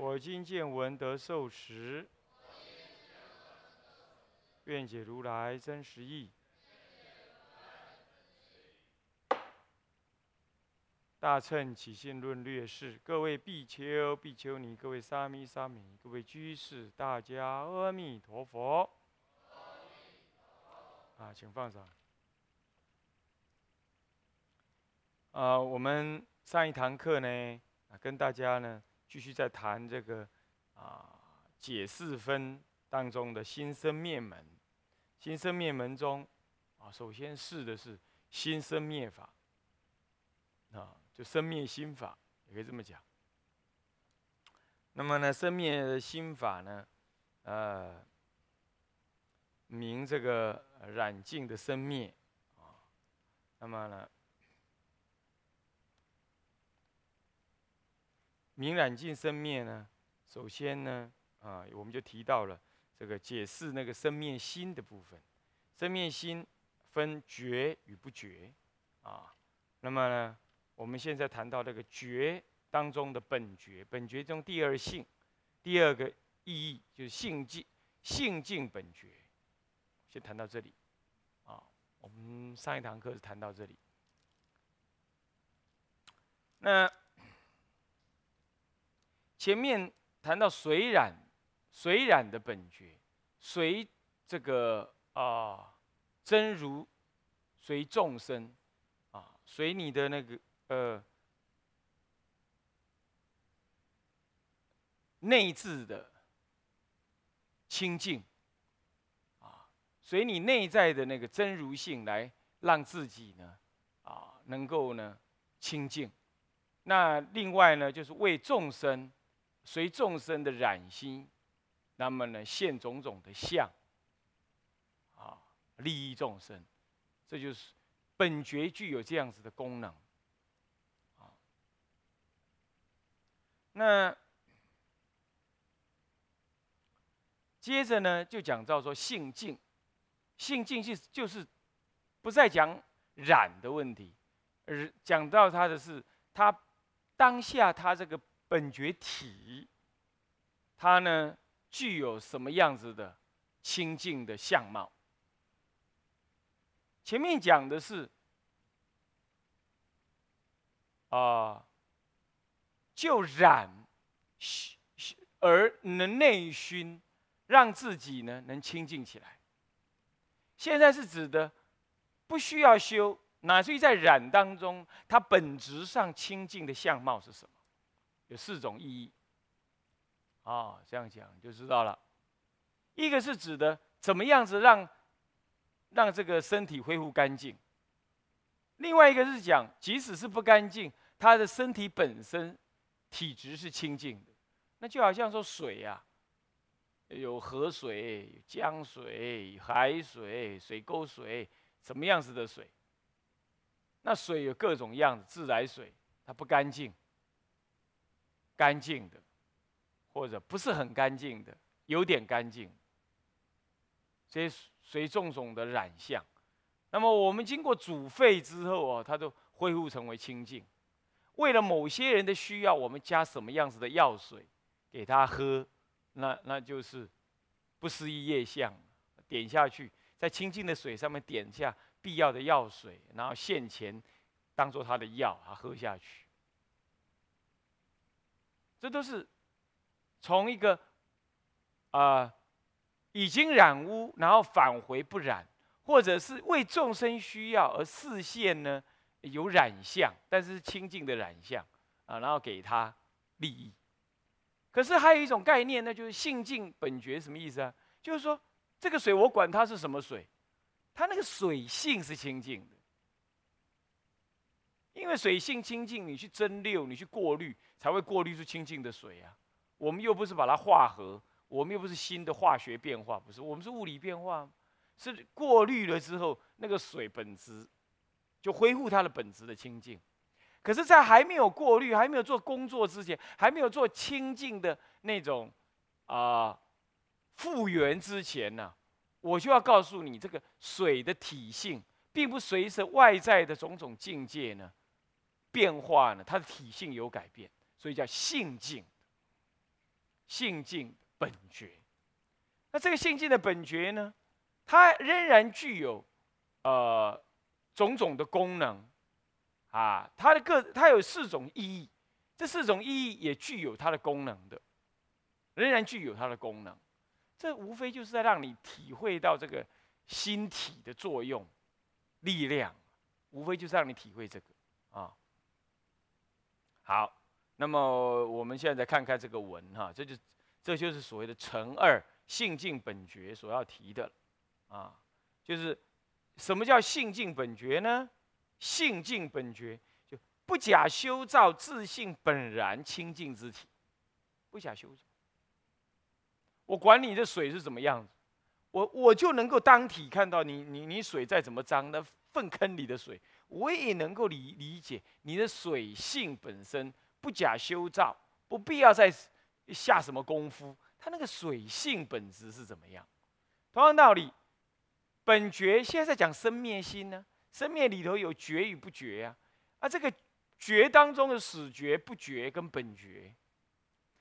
我今见闻得受持，愿解如来真实义。大乘起信论略释，各位比丘、比丘尼，各位沙弥、沙弥，各位居士，大家阿弥陀佛。啊，请放上。啊，我们上一堂课呢，啊，跟大家呢。继续在谈这个啊解四分当中的心生灭门，心生灭门中啊，首先试的是心生灭法啊，就生灭心法，也可以这么讲。那么呢，生灭心法呢，呃，明这个染净的生灭啊，那么呢。明染净生灭呢？首先呢，啊，我们就提到了这个解释那个生灭心的部分。生灭心分觉与不觉，啊，那么呢，我们现在谈到这个觉当中的本觉，本觉中第二性，第二个意义就是性净，性净本觉。先谈到这里，啊，我们上一堂课是谈到这里，那。前面谈到水染，水染的本觉，随这个啊真如，随众生，啊随你的那个呃内置的清净，啊随你内在的那个真如性来让自己呢啊能够呢清净。那另外呢就是为众生。随众生的染心，那么呢，现种种的相，啊，利益众生，这就是本觉具有这样子的功能，啊，那接着呢，就讲到说性净，性净是就是不再讲染的问题，而讲到他的是他当下他这个。本觉体，它呢具有什么样子的清净的相貌？前面讲的是啊，就染而能内熏，让自己呢能清净起来。现在是指的不需要修，乃至于在染当中，它本质上清净的相貌是什么？有四种意义，啊，这样讲就知道了。一个是指的怎么样子让让这个身体恢复干净；另外一个是讲，即使是不干净，他的身体本身体质是清净的。那就好像说水呀，有河水、有江水、海水、水沟水，什么样子的水？那水有各种样子，自来水它不干净。干净的，或者不是很干净的，有点干净，这些随种种的染相。那么我们经过煮沸之后啊，它都恢复成为清净。为了某些人的需要，我们加什么样子的药水给他喝，那那就是不思议业相。点下去，在清净的水上面点下必要的药水，然后现钱当做他的药，他喝下去。这都是从一个啊已经染污，然后返回不染，或者是为众生需要而视现呢有染相，但是清净的染相啊，然后给他利益。可是还有一种概念呢，就是性净本觉什么意思啊？就是说这个水我管它是什么水，它那个水性是清净的。因为水性清净，你去蒸馏，你去过滤，才会过滤出清净的水啊。我们又不是把它化合，我们又不是新的化学变化，不是，我们是物理变化，是过滤了之后，那个水本质就恢复它的本质的清净。可是，在还没有过滤、还没有做工作之前，还没有做清净的那种啊复原之前呢，我就要告诉你，这个水的体性，并不随着外在的种种境界呢变化呢，它的体性有改变，所以叫性净。性净本觉，那这个性净的本觉呢，它仍然具有呃种种的功能啊，它的个它有四种意义，这四种意义也具有它的功能的，仍然具有它的功能，这无非就是在让你体会到这个心体的作用力量，无非就是让你体会这个啊。好。那么我们现在看看这个文哈，这就这就是所谓的成二性净本觉所要提的，啊，就是什么叫性净本觉呢？性净本觉就不假修造，自性本然清净之体，不假修造。我管你的水是怎么样子，我我就能够当体看到你你你水再怎么脏，那粪坑里的水，我也能够理理解你的水性本身。不假修造，不必要再下什么功夫，它那个水性本质是怎么样？同样道理，本觉现在在讲生灭心呢，生灭里头有觉与不觉呀，啊，这个觉当中的始觉、不觉跟本觉。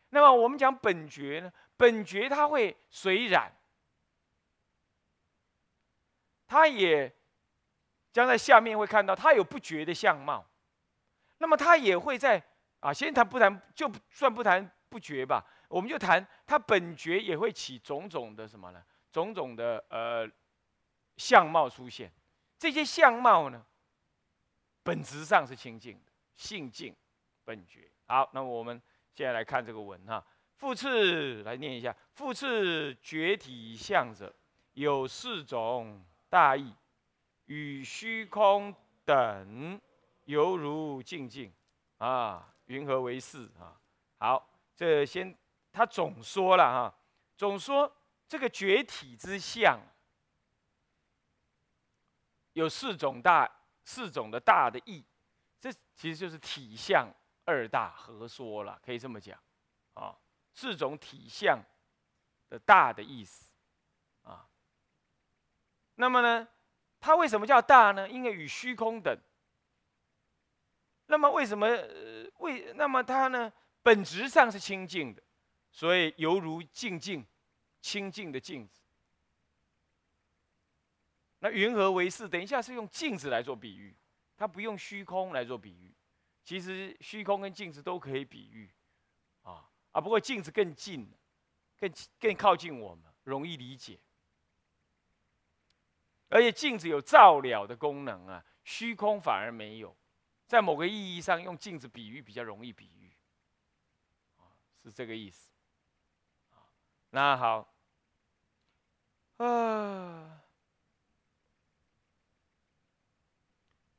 那么我们讲本觉呢，本觉它会随染，它也将在下面会看到，它有不觉的相貌，那么它也会在。啊，先谈不谈，就算不谈不觉吧，我们就谈它本觉也会起种种的什么呢？种种的呃相貌出现，这些相貌呢，本质上是清净的，性净本觉。好，那么我们现在来看这个文哈，复次来念一下，复次觉体相者有四种大义，与虚空等犹如静静啊。云何为是啊？好，这先他总说了哈，总说这个觉体之相有四种大四种的大的意，这其实就是体相二大合说了，可以这么讲啊，四种体相的大的意思啊。那么呢，它为什么叫大呢？因为与虚空等。那么为什么为那么它呢？本质上是清净的，所以犹如静静、清净的镜子。那云何为是？等一下是用镜子来做比喻，它不用虚空来做比喻。其实虚空跟镜子都可以比喻，啊啊！不过镜子更近，更更靠近我们，容易理解。而且镜子有照了的功能啊，虚空反而没有。在某个意义上，用镜子比喻比较容易比喻，是这个意思，那好，啊，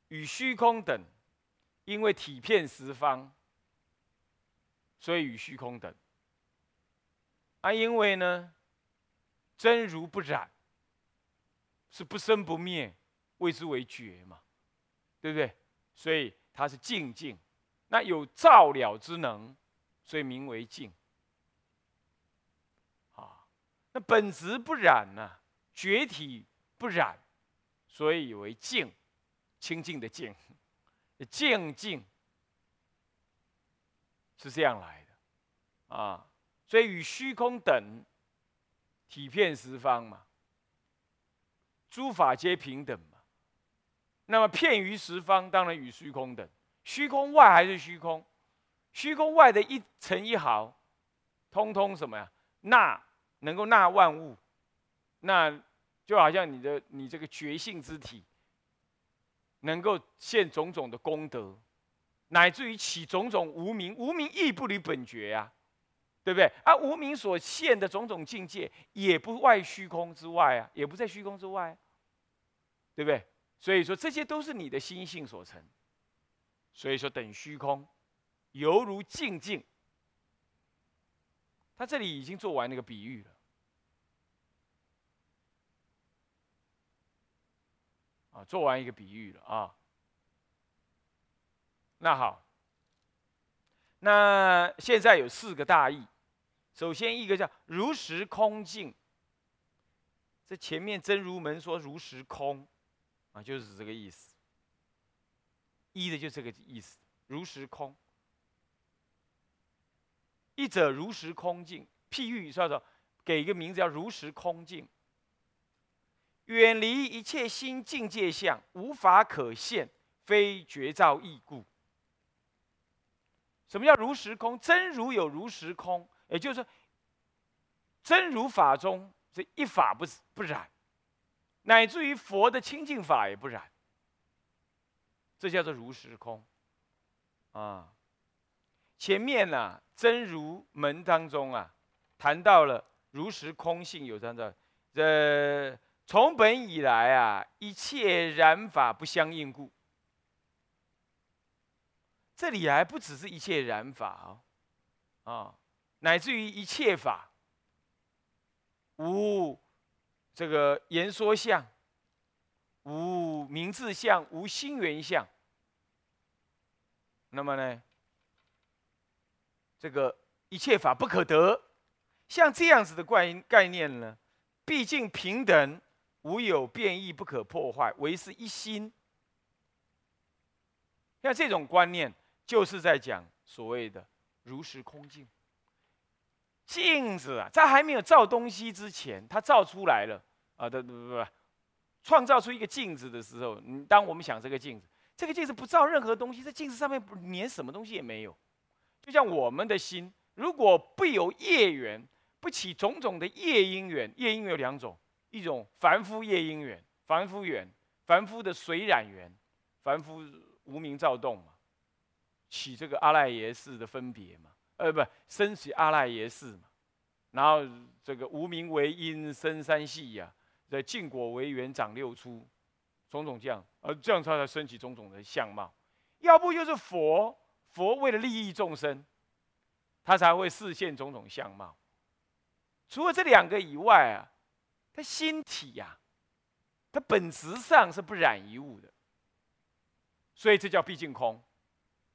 与虚空等，因为体片十方，所以与虚空等。啊，因为呢，真如不染，是不生不灭，谓之为觉嘛，对不对？所以它是静静，那有照了之能，所以名为静。啊，那本质不染呢，觉体不染，所以为静，清净的静，静静是这样来的啊。所以与虚空等体片十方嘛，诸法皆平等嘛。那么片于十方，当然与虚空等。虚空外还是虚空，虚空外的一层一毫，通通什么呀？纳能够纳万物，那就好像你的你这个觉性之体，能够现种种的功德，乃至于起种种无名，无名亦不离本觉呀，对不对？而无名所现的种种境界，也不外虚空之外啊，也不在虚空之外，对不对？所以说，这些都是你的心性所成。所以说，等虚空，犹如静静。他这里已经做完那个比喻了。啊，做完一个比喻了啊。那好，那现在有四个大意。首先一个叫如实空境，这前面真如门说如实空，啊，就是这个意思。一的就这个意思，如实空。一者如实空境，譬喻说说，给一个名字叫如实空境。远离一切新境界相，无法可现，非觉照异故。什么叫如实空？真如有如实空，也就是说，真如法中这一法不不染，乃至于佛的清净法也不染。这叫做如实空。啊，前面呢，真如门当中啊，谈到了如实空性有这样的，这。从本以来啊，一切染法不相应故。这里还不只是一切染法啊，啊，乃至于一切法无这个言说相，无名字相，无心缘相。那么呢，这个一切法不可得，像这样子的概概念呢，毕竟平等。无有变异，不可破坏，唯是一心。像这种观念，就是在讲所谓的如实空镜。镜子啊，在还没有造东西之前，它造出来了啊，对对对，创造出一个镜子的时候，你当我们想这个镜子，这个镜子不造任何东西，这镜子上面连什么东西也没有。就像我们的心，如果不有业缘，不起种种的业因缘，业因缘有两种。一种凡夫业因缘，凡夫缘，凡夫的水染缘，凡夫无名躁动嘛，起这个阿赖耶识的分别嘛，呃，不，升起阿赖耶识嘛，然后这个无名为因生三系呀，这净果为缘长六出，种种这样，呃这样才才升起种种的相貌。要不就是佛，佛为了利益众生，他才会示现种种相貌。除了这两个以外啊。他心体呀，他本质上是不染一物的，所以这叫毕竟空，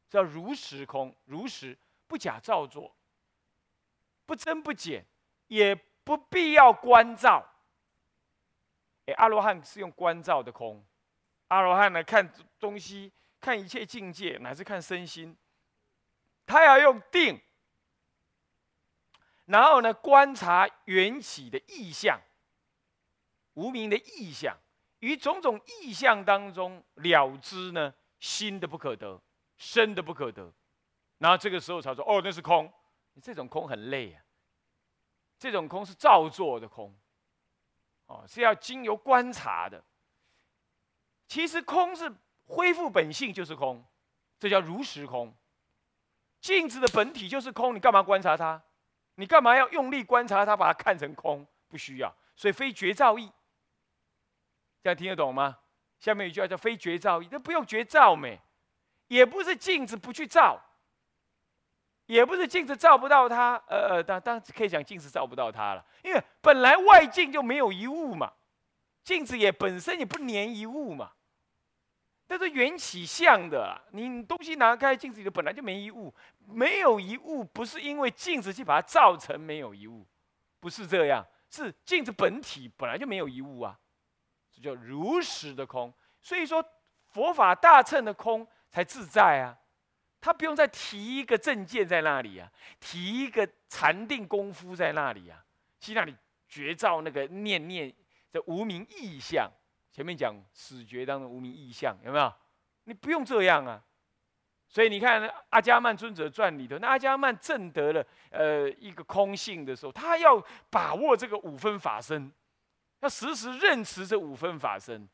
叫如实空，如实不假造作，不增不减，也不必要关照。哎，阿罗汉是用关照的空，阿罗汉呢看东西，看一切境界，乃至看身心，他要用定，然后呢观察缘起的意象。无名的意象，于种种意象当中了知呢，心的不可得，身的不可得，然后这个时候才说哦，那是空。这种空很累啊，这种空是造作的空，哦，是要经由观察的。其实空是恢复本性就是空，这叫如实空。镜子的本体就是空，你干嘛观察它？你干嘛要用力观察它，把它看成空？不需要，所以非绝照意。这样听得懂吗？下面一句话叫“非绝照意”，那不用绝照没，也不是镜子不去照，也不是镜子照不到它。呃呃，当当可以讲镜子照不到它了，因为本来外境就没有一物嘛，镜子也本身也不粘一物嘛，但是缘起相的。你东西拿开，镜子里本来就没一物，没有一物不是因为镜子去把它造成没有一物，不是这样，是镜子本体本来就没有一物啊。这叫如实的空，所以说佛法大乘的空才自在啊，他不用再提一个证件在那里啊，提一个禅定功夫在那里啊，去那里觉照那个念念这无名意象。前面讲死觉当中无名意象有没有？你不用这样啊。所以你看阿伽曼尊者传里头，那阿伽曼证得了呃一个空性的时候，他要把握这个五分法身。要时时认持这五分法身，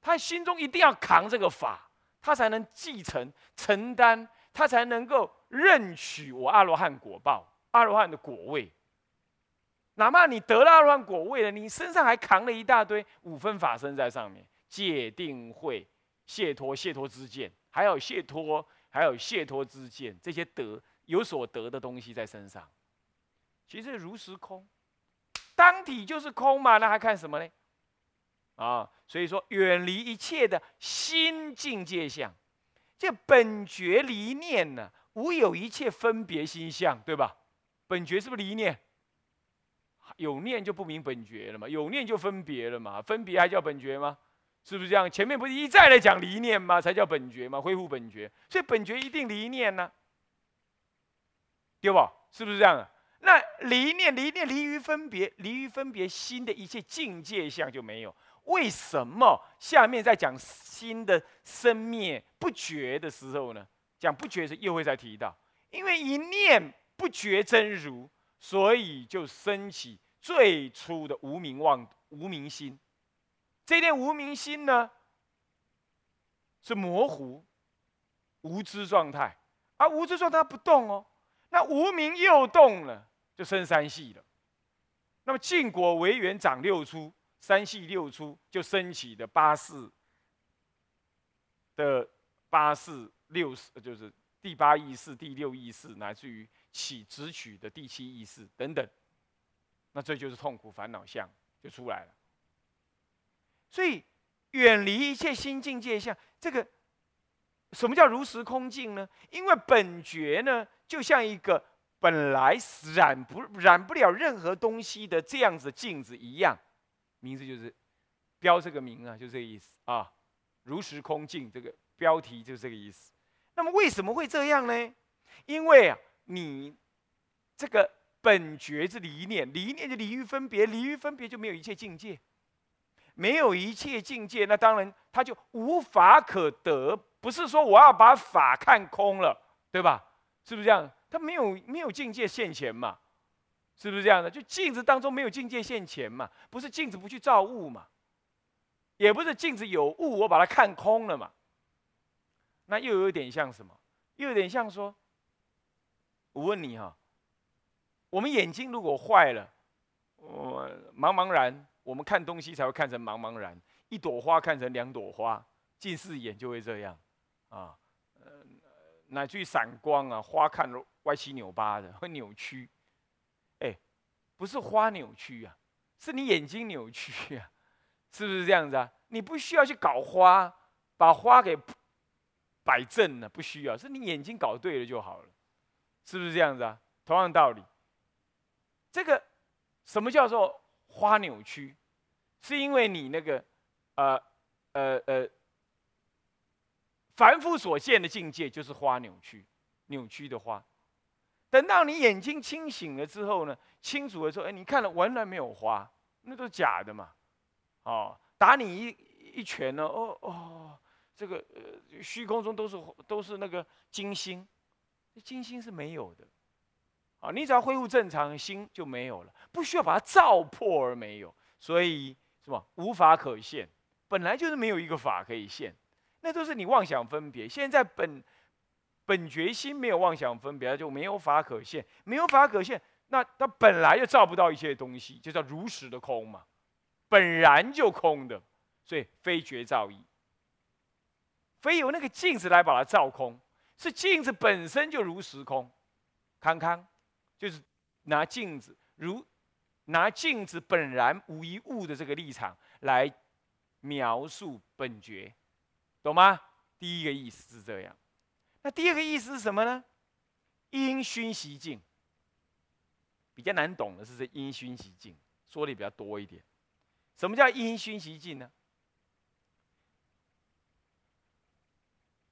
他心中一定要扛这个法，他才能继承承担，他才能够认取我阿罗汉果报，阿罗汉的果位。哪怕你得了阿罗汉果位了，你身上还扛了一大堆五分法身在上面，戒定慧、解脱、解脱之见，还有解脱，还有解脱之见，这些得有所得的东西在身上。其实如实空，当体就是空嘛，那还看什么呢？啊，所以说远离一切的心境界相，这本觉离念呢，无有一切分别心相，对吧？本觉是不是离念？有念就不明本觉了嘛，有念就分别了嘛，分别还叫本觉吗？是不是这样？前面不是一再来讲离念吗？才叫本觉吗？恢复本觉，所以本觉一定离念呢，对不？是不是这样？那离念离念离于分别，离于分别心的一切境界相就没有。为什么下面在讲心的生灭不觉的时候呢？讲不觉时又会再提到，因为一念不觉真如，所以就升起最初的无名妄无名心。这念无名心呢，是模糊无知状态，而无知状态不动哦，那无名又动了，就生三系了。那么净果为缘长六出。三系六出就升起的八四的八四六四，就是第八意识、第六意识，乃至于起直取的第七意识等等，那这就是痛苦烦恼相就出来了。所以远离一切心境界相，这个什么叫如实空境呢？因为本觉呢，就像一个本来染不染不了任何东西的这样子镜子一样。名字就是标这个名啊，就这个意思啊。如实空镜这个标题就是这个意思。那么为什么会这样呢？因为啊，你这个本觉是离念，离念就离于分别，离于分别就没有一切境界，没有一切境界，那当然他就无法可得。不是说我要把法看空了，对吧？是不是这样？他没有没有境界现前嘛。是不是这样的？就镜子当中没有境界现前嘛？不是镜子不去照物嘛？也不是镜子有物，我把它看空了嘛？那又有点像什么？又有点像说，我问你哈，我们眼睛如果坏了，我茫茫然，我们看东西才会看成茫茫然，一朵花看成两朵花，近视眼就会这样啊，呃，乃至于散光啊，花看歪七扭八的，会扭曲。不是花扭曲啊，是你眼睛扭曲啊，是不是这样子啊？你不需要去搞花，把花给摆正了，不需要，是你眼睛搞对了就好了，是不是这样子啊？同样道理，这个什么叫做花扭曲？是因为你那个呃呃呃凡夫所见的境界就是花扭曲，扭曲的花。等到你眼睛清醒了之后呢，清楚的时候，哎，你看了完全没有花，那都是假的嘛，哦，打你一一拳呢，哦哦，这个呃虚空中都是都是那个金星，金星是没有的，啊，你只要恢复正常，心就没有了，不需要把它照破而没有，所以是吧？无法可现，本来就是没有一个法可以现，那都是你妄想分别，现在本。本觉心没有妄想分别，就没有法可现，没有法可现，那它本来就照不到一切东西，就叫如实的空嘛，本然就空的，所以非觉照义，非由那个镜子来把它照空，是镜子本身就如实空，康康，就是拿镜子如拿镜子本然无一物的这个立场来描述本觉，懂吗？第一个意思是这样。那第二个意思是什么呢？因熏习境，比较难懂的是这因熏习境，说的比较多一点。什么叫因熏习境呢？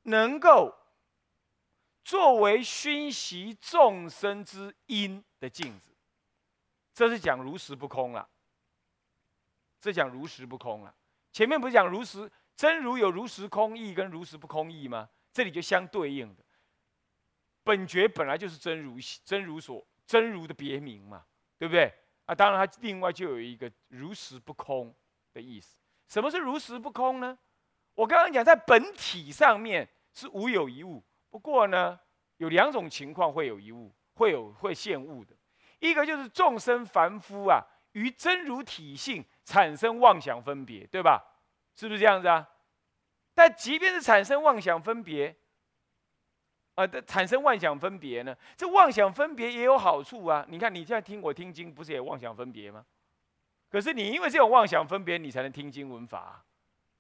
能够作为熏习众生之因的镜子，这是讲如实不空了。这讲如实不空了。前面不是讲如实真如有如实空义跟如实不空义吗？这里就相对应的，本觉本来就是真如真如所真如的别名嘛，对不对？啊，当然它另外就有一个如实不空的意思。什么是如实不空呢？我刚刚讲在本体上面是无有一物，不过呢，有两种情况会有一物，会有会现物的。一个就是众生凡夫啊，于真如体性产生妄想分别，对吧？是不是这样子啊？但即便是产生妄想分别，啊的产生妄想分别呢？这妄想分别也有好处啊！你看你现在听我听经，不是也妄想分别吗？可是你因为这种妄想分别，你才能听经闻法，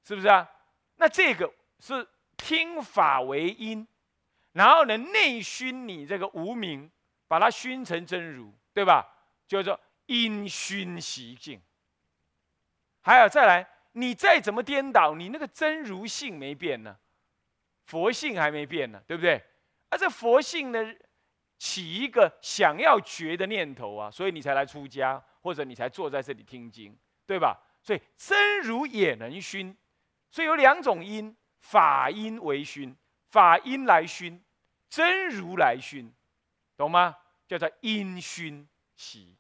是不是啊？那这个是听法为因，然后呢内熏你这个无名，把它熏成真如，对吧？叫做因熏习境。还有再来，你再怎么颠倒，你那个真如性没变呢，佛性还没变呢，对不对？而这佛性呢，起一个想要觉的念头啊，所以你才来出家。或者你才坐在这里听经，对吧？所以真如也能熏，所以有两种因，法因为熏，法因来熏，真如来熏，懂吗？叫做因熏习。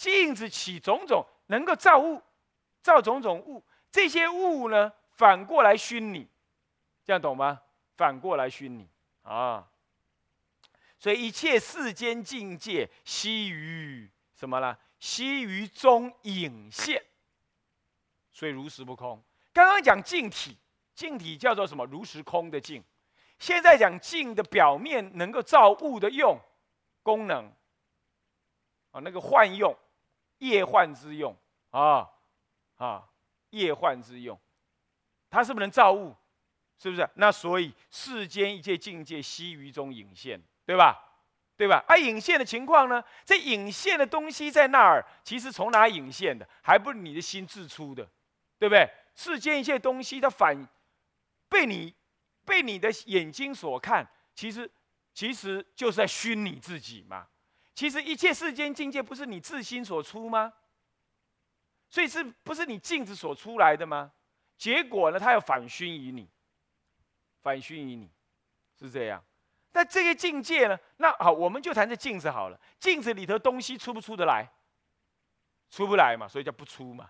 镜子起种种，能够造物，造种种物，这些物呢，反过来熏你，这样懂吗？反过来熏你啊。所以一切世间境界，悉于什么呢？悉于中影现。所以如实不空。刚刚讲镜体，镜体叫做什么？如实空的镜。现在讲镜的表面能够造物的用功能啊，那个幻用，业幻之用啊啊，业幻之用，它是不是能造物？是不是？那所以世间一切境界，悉于中隐现。对吧？对吧？而引线的情况呢？这引线的东西在那儿，其实从哪引线的？还不是你的心自出的，对不对？世间一切东西，它反被你被你的眼睛所看，其实其实就是在熏你自己嘛。其实一切世间境界，不是你自心所出吗？所以是不是你镜子所出来的吗？结果呢，它要反熏于你，反熏于你，是这样。那这个境界呢？那好，我们就谈这镜子好了。镜子里头东西出不出得来？出不来嘛，所以叫不出嘛。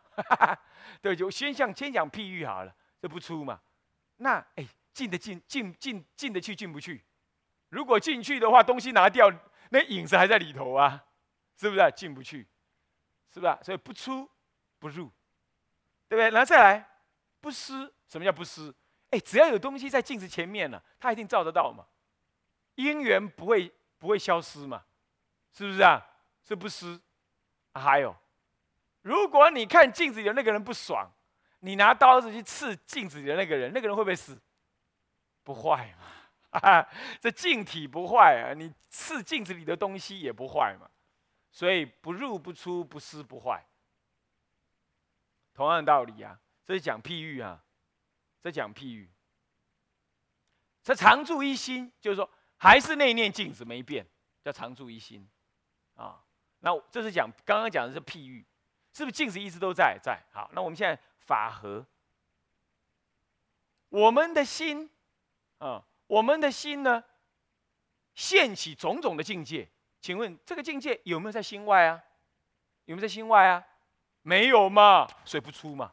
对，就先讲先讲譬喻好了，这不出嘛。那哎，进得进进进进得去进不去？如果进去的话，东西拿掉，那影子还在里头啊，是不是？进不去，是不是？所以不出不入，对不对？然后再来不湿，什么叫不湿？哎，只要有东西在镜子前面呢，它一定照得到嘛。因缘不会不会消失嘛？是不是啊？是不湿？还有，如果你看镜子里的那个人不爽，你拿刀子去刺镜子里的那个人，那个人会不会死？不坏嘛？啊 这镜体不坏啊，你刺镜子里的东西也不坏嘛。所以不入不出不思不坏，同样道理啊。这是讲譬喻啊，这讲譬喻。这常住一心，就是说。还是那念镜子没变，叫常住一心，啊，那这是讲刚刚讲的是譬喻，是不是镜子一直都在在？好，那我们现在法和，我们的心，啊，我们的心呢，现起种种的境界，请问这个境界有没有在心外啊？有没有在心外啊？没有嘛，水不出嘛，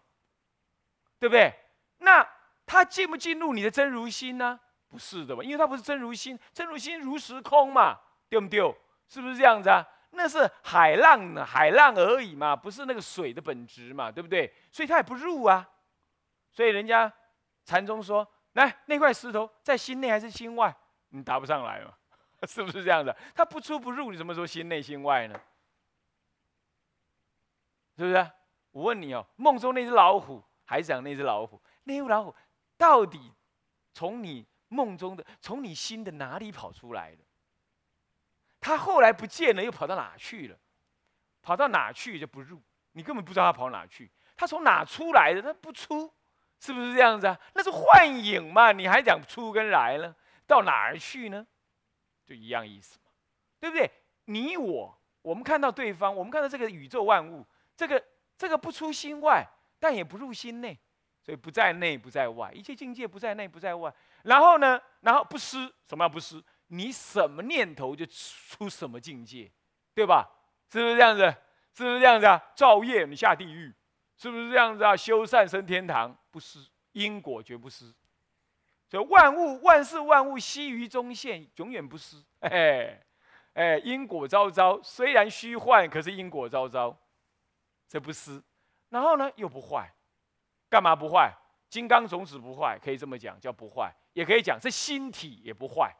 对不对？那它进不进入你的真如心呢？不是的嘛，因为它不是真如心，真如心如时空嘛，对不对？是不是这样子啊？那是海浪呢，海浪而已嘛，不是那个水的本质嘛，对不对？所以它也不入啊。所以人家禅宗说，来那块石头在心内还是心外？你答不上来嘛，是不是这样的？它不出不入，你怎么说心内心外呢？是不是？我问你哦，梦中那只老虎，还是讲那只老虎？那只老虎到底从你？梦中的从你心的哪里跑出来的？它后来不见了，又跑到哪去了？跑到哪去就不入，你根本不知道它跑哪去。它从哪出来的？它不出，是不是这样子啊？那是幻影嘛？你还讲出跟来了？到哪儿去呢？就一样意思嘛，对不对？你我，我们看到对方，我们看到这个宇宙万物，这个这个不出心外，但也不入心内，所以不在内不在外，一切境界不在内不在外。然后呢？然后不失，什么叫不失？你什么念头就出什么境界，对吧？是不是这样子？是不是这样子啊？造业你下地狱，是不是这样子啊？修善升天堂，不失因果绝不失。所以万物万事万物悉于中现，永远不失。哎哎，因果昭昭，虽然虚幻，可是因果昭昭，这不失。然后呢，又不坏，干嘛不坏？金刚种子不坏，可以这么讲叫不坏，也可以讲是心体也不坏。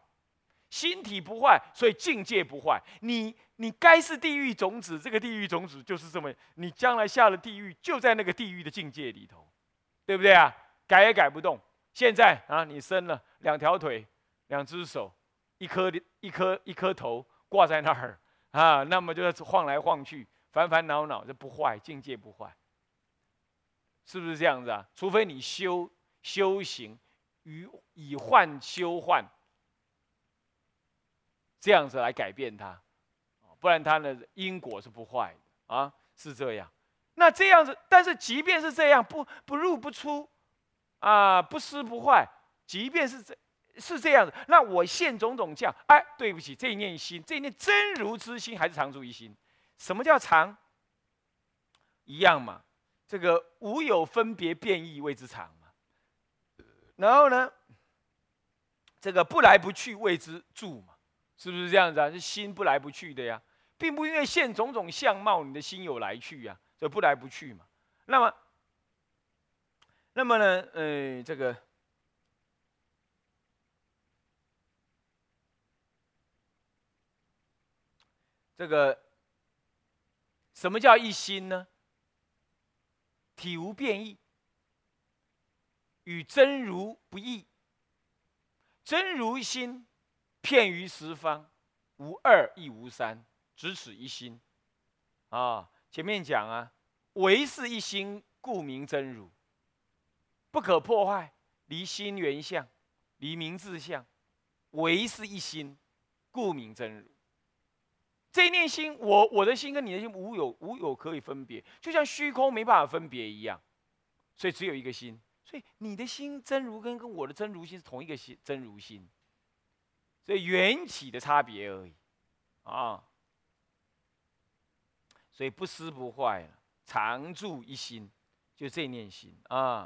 心体不坏，所以境界不坏。你你该是地狱种子，这个地狱种子就是这么，你将来下了地狱，就在那个地狱的境界里头，对不对啊？改也改不动。现在啊，你生了两条腿、两只手、一颗一颗一颗头挂在那儿啊，那么就晃来晃去，烦烦恼恼，这不坏，境界不坏，是不是这样子啊？除非你修修行，与以幻修幻。这样子来改变它，不然它的因果是不坏的啊，是这样。那这样子，但是即便是这样，不不入不出，啊，不失不坏，即便是这是这样子，那我现种种相，哎，对不起，这一念心，这一念真如之心，还是常住一心。什么叫常？一样嘛，这个无有分别变异谓之常嘛。然后呢，这个不来不去谓之住嘛。是不是这样子啊？是心不来不去的呀，并不因为现种种相貌，你的心有来去呀，所以不来不去嘛。那么，那么呢？呃，这个，这个，什么叫一心呢？体无变异，与真如不异，真如心。片于十方，无二亦无三，只此一心。啊，前面讲啊，唯是一心，故名真如。不可破坏，离心原相，离名自相，唯是一心，故名真如。这一念心，我我的心跟你的心无有无有可以分别，就像虚空没办法分别一样，所以只有一个心。所以你的心真如跟跟我的真如心是同一个心真如心。所以缘起的差别而已，啊，所以不思不坏，常住一心，就这念心。啊。